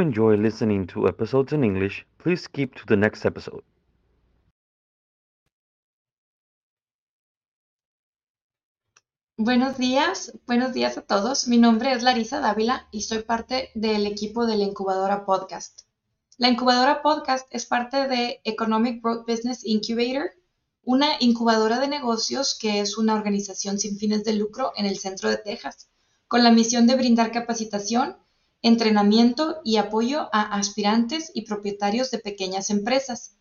Enjoy listening to episodes in English, please skip to the next episode. Buenos días, buenos días a todos. Mi nombre es Larisa Dávila y soy parte del equipo de la Incubadora Podcast. La Incubadora Podcast es parte de Economic Growth Business Incubator, una incubadora de negocios que es una organización sin fines de lucro en el centro de Texas, con la misión de brindar capacitación, entrenamiento y apoyo a aspirantes y propietarios de pequeñas empresas.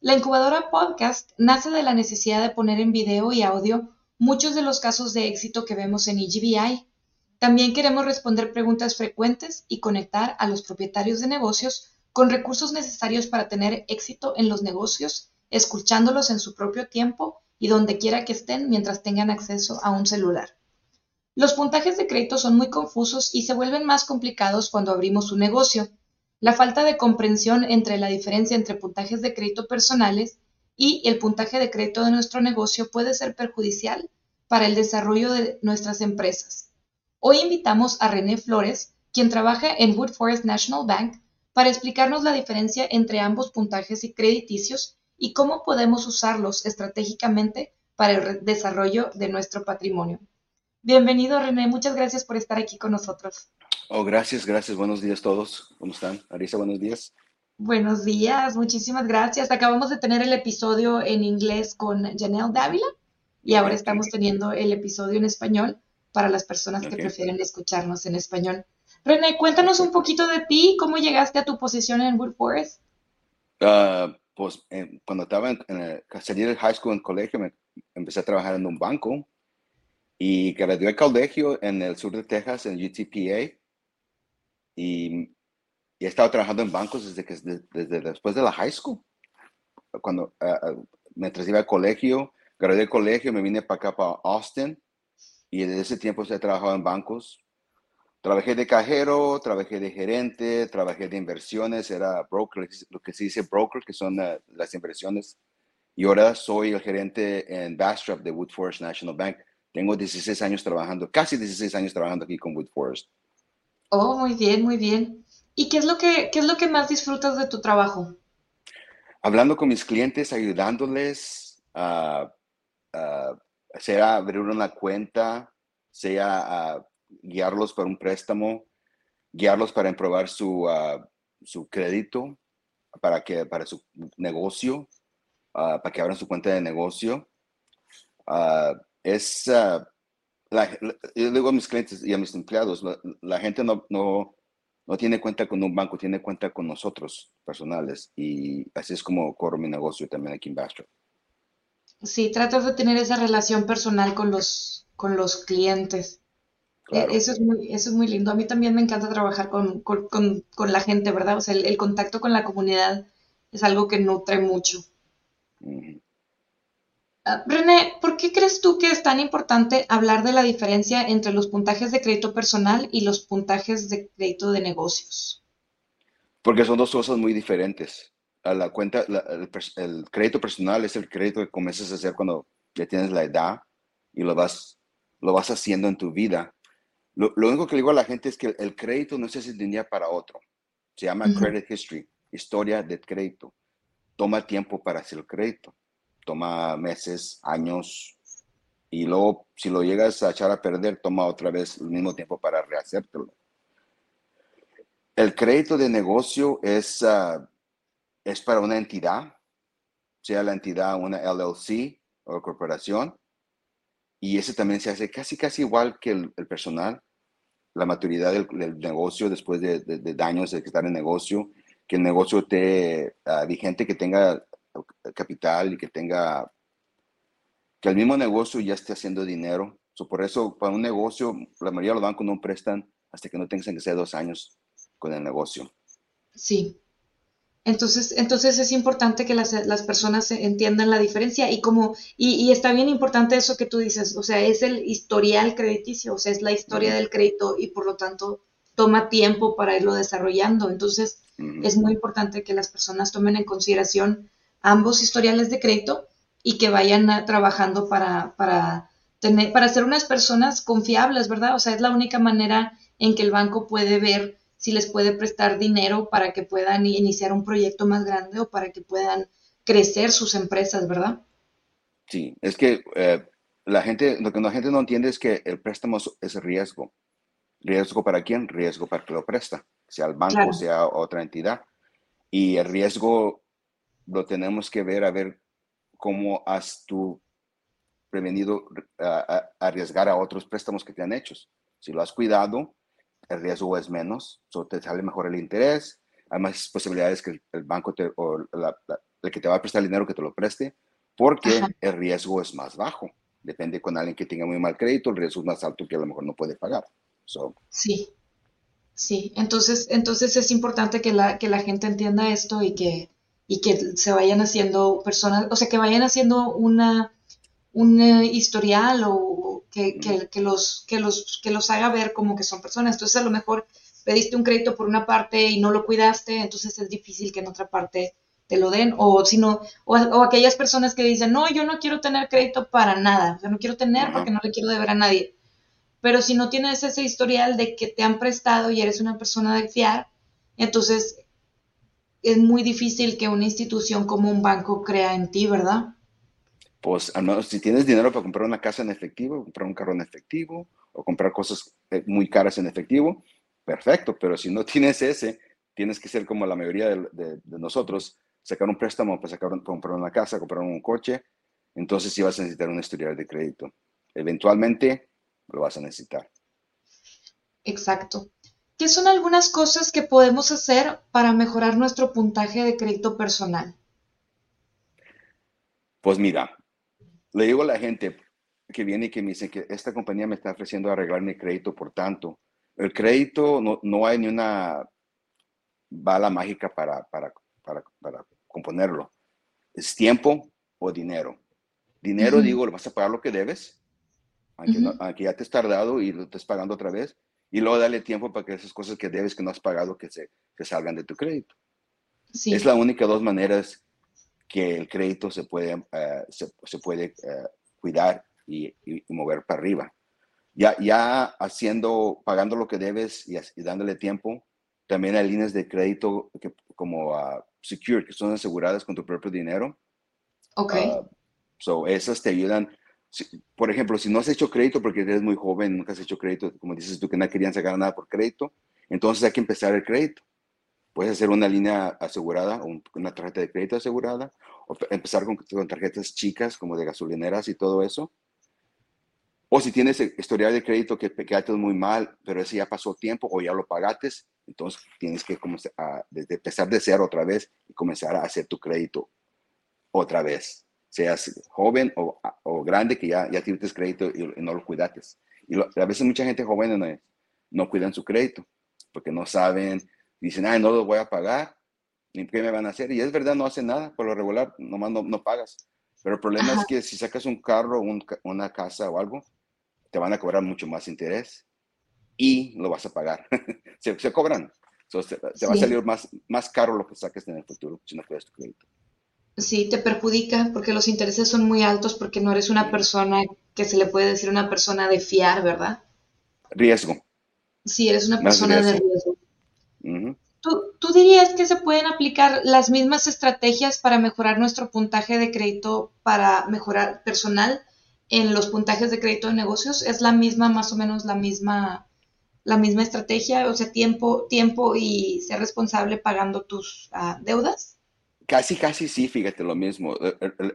La Incubadora Podcast nace de la necesidad de poner en video y audio muchos de los casos de éxito que vemos en EGBI. También queremos responder preguntas frecuentes y conectar a los propietarios de negocios con recursos necesarios para tener éxito en los negocios, escuchándolos en su propio tiempo y donde quiera que estén mientras tengan acceso a un celular. Los puntajes de crédito son muy confusos y se vuelven más complicados cuando abrimos un negocio. La falta de comprensión entre la diferencia entre puntajes de crédito personales y el puntaje de crédito de nuestro negocio puede ser perjudicial para el desarrollo de nuestras empresas. Hoy invitamos a René Flores, quien trabaja en Wood Forest National Bank, para explicarnos la diferencia entre ambos puntajes y crediticios y cómo podemos usarlos estratégicamente para el desarrollo de nuestro patrimonio. Bienvenido, René. Muchas gracias por estar aquí con nosotros. Oh, gracias, gracias. Buenos días a todos. ¿Cómo están? Arisa, buenos días. Buenos días, muchísimas gracias. Acabamos de tener el episodio en inglés con Janelle Dávila y ahora estamos teniendo el episodio en español para las personas que prefieren escucharnos en español. René, cuéntanos un poquito de ti, cómo llegaste a tu posición en Wood Forest. Uh, pues eh, cuando estaba en, en salí del high school en colegio, me, empecé a trabajar en un banco y gradué al colegio en el sur de Texas, en UTPA. Y y he estado trabajando en bancos desde, que, desde, después de la high school. Cuando uh, mientras iba al colegio, gradué del colegio, me vine para acá, para Austin, y desde ese tiempo he trabajado en bancos. Trabajé de cajero, trabajé de gerente, trabajé de inversiones, era broker, lo que se dice broker, que son uh, las inversiones. Y ahora soy el gerente en Bastrop de Wood Forest National Bank. Tengo 16 años trabajando, casi 16 años trabajando aquí con Wood Forest. Oh, muy bien, muy bien. ¿Y qué es lo que, qué es lo que más disfrutas de tu trabajo? Hablando con mis clientes, ayudándoles, a sea abrir una cuenta, sea guiarlos para un préstamo, guiarlos para improbar su, su crédito, para, que, para su negocio, para que abran su cuenta de negocio. Es, yo digo a mis clientes y a mis empleados, la, gente no, no, no tiene cuenta con un banco, tiene cuenta con nosotros personales y así es como corro mi negocio también aquí en Bastrop. Sí, tratas de tener esa relación personal con los, con los clientes. E, eso, es muy, eso es muy lindo. A mí también me encanta trabajar con, con, con, la gente, ¿verdad? O sea, el, contacto con la comunidad es algo que nutre mucho. Ah, René, ¿por qué crees tú que es tan importante hablar de la diferencia entre los puntajes de crédito personal y los puntajes de crédito de negocios? Porque son dos cosas muy diferentes. A la cuenta, el, crédito personal es el crédito que comienzas a hacer cuando ya tienes la edad y lo vas, lo vas haciendo en tu vida. Lo, único que le digo a la gente es que el, crédito no es de un día para otro. Se llama credit history, historia de crédito. Toma tiempo para hacer el crédito toma meses, años, y luego si lo llegas a echar a perder, toma otra vez el mismo tiempo para rehacértelo. El crédito de negocio es, ah, es para una entidad, sea la entidad una LLC o corporación, y ese también se hace casi, casi igual que el, personal, la maturidad del, negocio después de, daños de estar en negocio, que el negocio esté uh, vigente, que tenga capital y que tenga, que el mismo negocio ya esté haciendo dinero. por eso, para un negocio, la mayoría de los bancos no prestan hasta que no tengan que ser dos años con el negocio. Sí. Entonces, entonces es importante que las, las personas entiendan la diferencia y como, y, y, está bien importante eso que tú dices, o sea, es el historial crediticio, o sea, es la historia del crédito y por lo tanto toma tiempo para irlo desarrollando. Entonces, es muy importante que las personas tomen en consideración ambos historiales de crédito y que vayan trabajando para, para, tener, para ser unas personas confiables, ¿verdad? O sea, es la única manera en que el banco puede ver si les puede prestar dinero para que puedan iniciar un proyecto más grande o para que puedan crecer sus empresas, ¿verdad? Sí, es que eh, la gente, lo que la gente no entiende es que el préstamo es riesgo. ¿Riesgo para quién? Riesgo para que lo presta, sea el banco, sea otra entidad. Y el riesgo lo tenemos que ver a ver cómo has tú prevenido arriesgar a otros préstamos que te han hecho. Si lo has cuidado, el riesgo es menos, so te sale mejor el interés, hay más posibilidades que el, banco te, o el que te va a prestar el dinero que te lo preste, porque el riesgo es más bajo. Depende con alguien que tenga muy mal crédito, el riesgo es más alto que a lo mejor no puede pagar. Sí, sí. Entonces, entonces es importante que la, que la gente entienda esto y que, y que se vayan haciendo personas, o sea, que vayan haciendo una, un historial o que, que, los, que, los, que los haga ver como que son personas. Entonces, a lo mejor pediste un crédito por una parte y no lo cuidaste, entonces es difícil que en otra parte te lo den, o si o, o, aquellas personas que dicen, no, yo no quiero tener crédito para nada, o sea, no quiero tener porque no le quiero deber a nadie. Pero si no tienes ese historial de que te han prestado y eres una persona de fiar, entonces es muy difícil que una institución como un banco crea en ti, ¿verdad? Pues al menos si tienes dinero para comprar una casa en efectivo, comprar un carro en efectivo o comprar cosas eh, muy caras en efectivo, perfecto, pero si no tienes ese, tienes que ser como la mayoría de, nosotros, sacar un préstamo para sacar, comprar una casa, comprar un coche, entonces sí vas a necesitar un historial de crédito. Eventualmente lo vas a necesitar. Exacto. ¿Qué son algunas cosas que podemos hacer para mejorar nuestro puntaje de crédito personal? Pues mira, le digo a la gente que viene y que me dice que esta compañía me está ofreciendo arreglar mi crédito por tanto. El crédito no, no hay ni una bala mágica para, para, para, para, componerlo. Es tiempo o dinero. Dinero, digo, lo vas a pagar lo que debes, aunque, ya te has tardado y lo estés pagando otra vez, y luego dale tiempo para que esas cosas que debes, que no has pagado, que se que salgan de tu crédito. Es la única dos maneras que el crédito se puede, eh, se, puede eh, cuidar y, mover para arriba. Ya, ya haciendo, pagando lo que debes y, dándole tiempo, también hay líneas de crédito que, como uh, Secure, que son aseguradas con tu propio dinero. Ok. Uh, so esas te ayudan por ejemplo, si no has hecho crédito porque eres muy joven, nunca has hecho crédito, como dices tú que no querían sacar nada por crédito, entonces hay que empezar el crédito. Puedes hacer una línea asegurada, una tarjeta de crédito asegurada, o empezar con, tarjetas chicas como de gasolineras y todo eso. O si tienes historial de crédito que pecaste muy mal, pero ese ya pasó tiempo o ya lo pagaste, entonces tienes que comenzar a, empezar de cero otra vez y comenzar a hacer tu crédito otra vez seas joven o, o, grande que ya, ya tienes crédito y, no lo cuidates. Y a veces mucha gente joven no, no cuidan su crédito porque no saben, dicen, ay, no lo voy a pagar, ni qué me van a hacer. Y es verdad, no hacen nada, por lo regular, nomás no, no pagas. Pero el problema es que si sacas un carro, un, una casa o algo, te van a cobrar mucho más interés y lo vas a pagar. se, se, cobran. te, va a salir más, más caro lo que saques en el futuro si no cuidas tu crédito. Sí, te perjudica porque los intereses son muy altos porque no eres una persona que se le puede decir una persona de fiar, ¿verdad? Riesgo. Sí, eres una persona de riesgo. ¿Tú, dirías que se pueden aplicar las mismas estrategias para mejorar nuestro puntaje de crédito para mejorar personal en los puntajes de crédito de negocios? ¿Es la misma, más o menos la misma, la misma estrategia? O sea, tiempo, tiempo y ser responsable pagando tus ah, deudas. Casi, casi sí, fíjate lo mismo.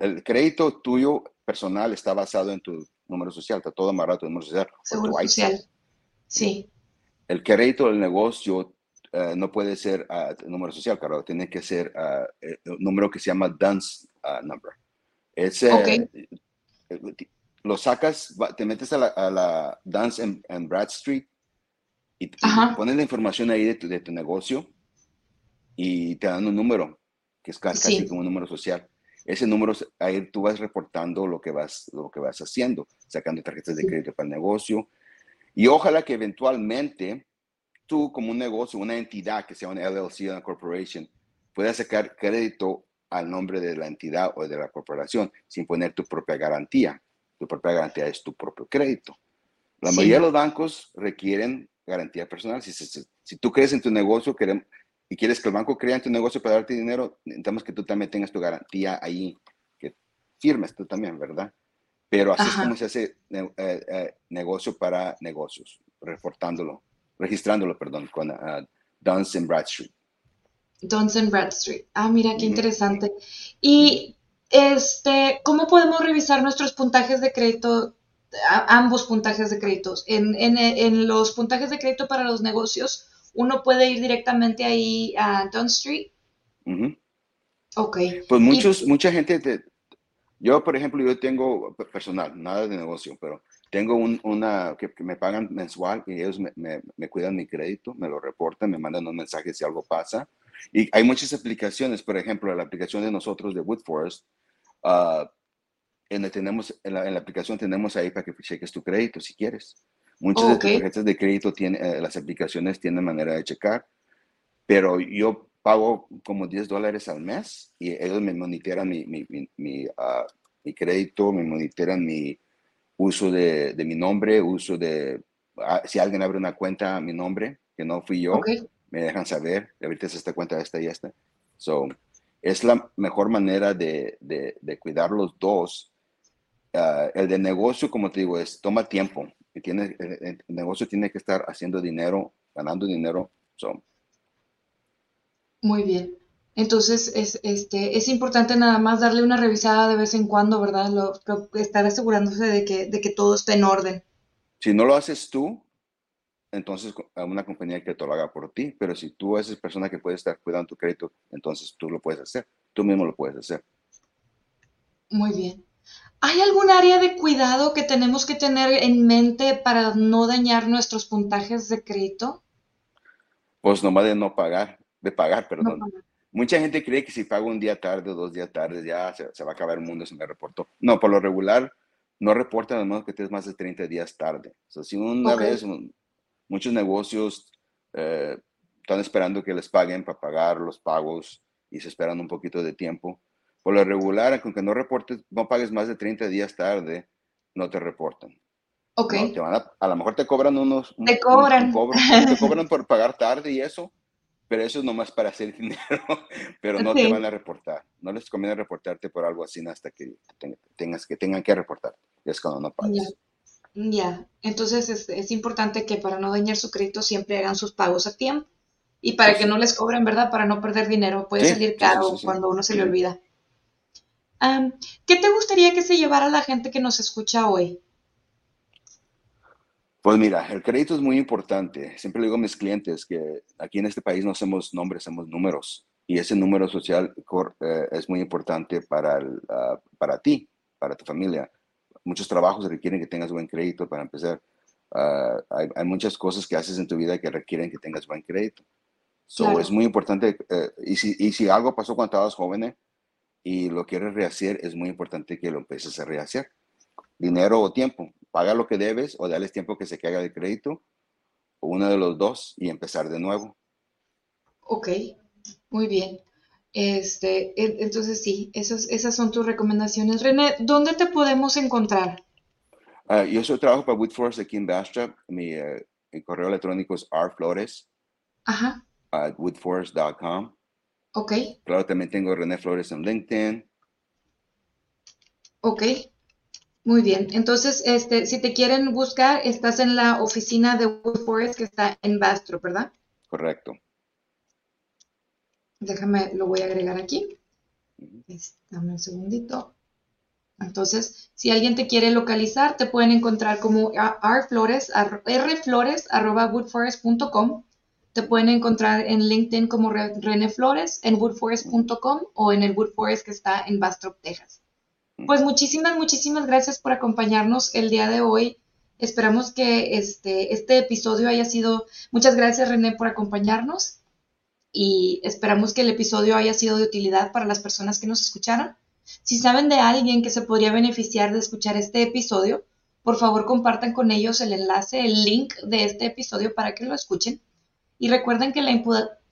El, crédito tuyo personal está basado en tu número social, está todo amarrado a tu número social. Seguro social. Sí. El crédito del negocio eh, no puede ser uh, número social, claro, tiene que ser uh, el número que se llama dance number. Ese, lo sacas, te metes a la, dance en, Brad Street y, pones la información ahí de tu, de tu negocio y te dan un número que es casi como un número social. Ese número, ahí tú vas reportando lo que vas, lo que vas haciendo, sacando tarjetas de crédito para el negocio. Y ojalá que eventualmente tú como un negocio, una entidad que sea una LLC, una corporation, puedas sacar crédito al nombre de la entidad o de la corporación sin poner tu propia garantía. Tu propia garantía es tu propio crédito. La mayoría de los bancos requieren garantía personal. Si se, Si tú crees en tu negocio queremos, y quieres que el banco crea en tu negocio para darte dinero, necesitamos que tú también tengas tu garantía ahí, que firmes tú también, ¿verdad? Pero así es como se hace eh, eh, negocio para negocios, reportándolo, registrándolo, perdón, con uh, Duns Bradstreet. Duns Bradstreet. Ah, mira, qué interesante. Y este, ¿cómo podemos revisar nuestros puntajes de crédito, ambos puntajes de créditos? En, en, en, los puntajes de crédito para los negocios, uno puede ir directamente ahí a Dunn Street. Ok. Pues muchos, mucha gente, yo por ejemplo, yo tengo personal, nada de negocio, pero tengo una que, me pagan mensual y ellos me, me, cuidan mi crédito, me lo reportan, me mandan un mensaje si algo pasa. Y hay muchas aplicaciones, por ejemplo, la aplicación de nosotros de Woodforest, uh, en, la, tenemos, en, la, aplicación tenemos ahí para que cheques tu crédito si quieres. Muchas de tus tarjetas de crédito tienen, eh, las aplicaciones tienen manera de checar, pero yo pago como 10 dólares al mes y ellos me monitoran mi, mi, mi, ah, mi crédito, me monitoran mi uso de, de mi nombre, uso de, ah, si alguien abre una cuenta a mi nombre, que no fui yo, me dejan saber, ahorita es esta cuenta, esta y esta. So, es la mejor manera de, de, de cuidar los dos. Ah, el de negocio, como te digo, es toma tiempo tiene, el, negocio tiene que estar haciendo dinero, ganando dinero. Muy bien. Entonces, es, este, es importante nada más darle una revisada de vez en cuando, ¿verdad? Lo, estar asegurándose de que, de que todo esté en orden. Si no lo haces tú, entonces a una compañía que te lo haga por ti, pero si tú eres persona que puede estar cuidando tu crédito, entonces tú lo puedes hacer, tú mismo lo puedes hacer. Muy bien. ¿Hay algún área de cuidado que tenemos que tener en mente para no dañar nuestros puntajes de crédito? Pues nomás de no pagar, de pagar, perdón. Mucha gente cree que si pago un día tarde o dos días tarde ya se, va a acabar el mundo, se me reportó. No, por lo regular no reportan a menos que estés más de 30 días tarde. O sea, si una vez muchos negocios eh, están esperando que les paguen para pagar los pagos y se esperan un poquito de tiempo, por lo regular, aunque no reportes, no pagues más de 30 días tarde, no te reportan. Ok. a, lo mejor te cobran unos... Te cobran. te cobran por pagar tarde y eso, pero eso es nomás para hacer dinero, pero no te van a reportar. No les conviene reportarte por algo así hasta que tengas que tengan que reportar. Es cuando no pagas. Ya, entonces es, es, importante que para no dañar su crédito siempre hagan sus pagos a tiempo y para que no les cobren, ¿verdad? Para no perder dinero. Puede salir caro cuando uno se le olvida. ¿Qué te gustaría que se llevara la gente que nos escucha hoy? Pues mira, el crédito es muy importante. Siempre le digo a mis clientes que aquí en este país no hacemos nombres, hacemos números. Y ese número social eh, es muy importante para, ah, para ti, para tu familia. Muchos trabajos requieren que tengas buen crédito para empezar. Ah, hay, muchas cosas que haces en tu vida que requieren que tengas buen crédito. So, Es muy importante. Eh, y, si, y si algo pasó cuando estabas joven, y lo quieres rehacer, es muy importante que lo empieces a rehacer. Dinero o tiempo. Paga lo que debes o dale tiempo que se caiga de crédito, o uno de los dos, y empezar de nuevo. Ok, muy bien. Este, entonces sí, esas, esas son tus recomendaciones. René, ¿dónde te podemos encontrar? Uh, yo soy trabajo para Woodforce aquí en Bastrop. Mi, uh, mi, correo electrónico es rflores Ajá. at woodforce.com. Ok. Claro, también tengo René Flores en LinkedIn. Ok. Muy bien. Entonces, este, si te quieren buscar, estás en la oficina de Wood Forest que está en Bastro, ¿verdad? Correcto. Déjame, lo voy a agregar aquí. Dame un segundito. Entonces, si alguien te quiere localizar, te pueden encontrar como rflores, rflores.woodforest.com te pueden encontrar en LinkedIn como René Flores, en woodforest.com o en el Woodforest que está en Bastrop, Texas. Pues muchísimas, muchísimas gracias por acompañarnos el día de hoy. Esperamos que este, este episodio haya sido... Muchas gracias René por acompañarnos y esperamos que el episodio haya sido de utilidad para las personas que nos escucharon. Si saben de alguien que se podría beneficiar de escuchar este episodio, por favor compartan con ellos el enlace, el link de este episodio para que lo escuchen. Y recuerden que la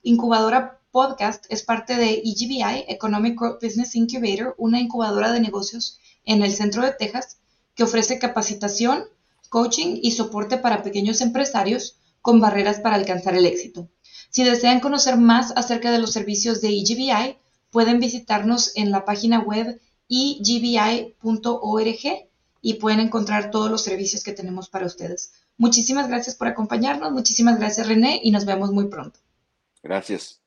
incubadora podcast es parte de EGBI, Economic Business Incubator, una incubadora de negocios en el centro de Texas que ofrece capacitación, coaching y soporte para pequeños empresarios con barreras para alcanzar el éxito. Si desean conocer más acerca de los servicios de EGBI, pueden visitarnos en la página web egbi.org y pueden encontrar todos los servicios que tenemos para ustedes. Muchísimas gracias por acompañarnos, muchísimas gracias René y nos vemos muy pronto. Gracias.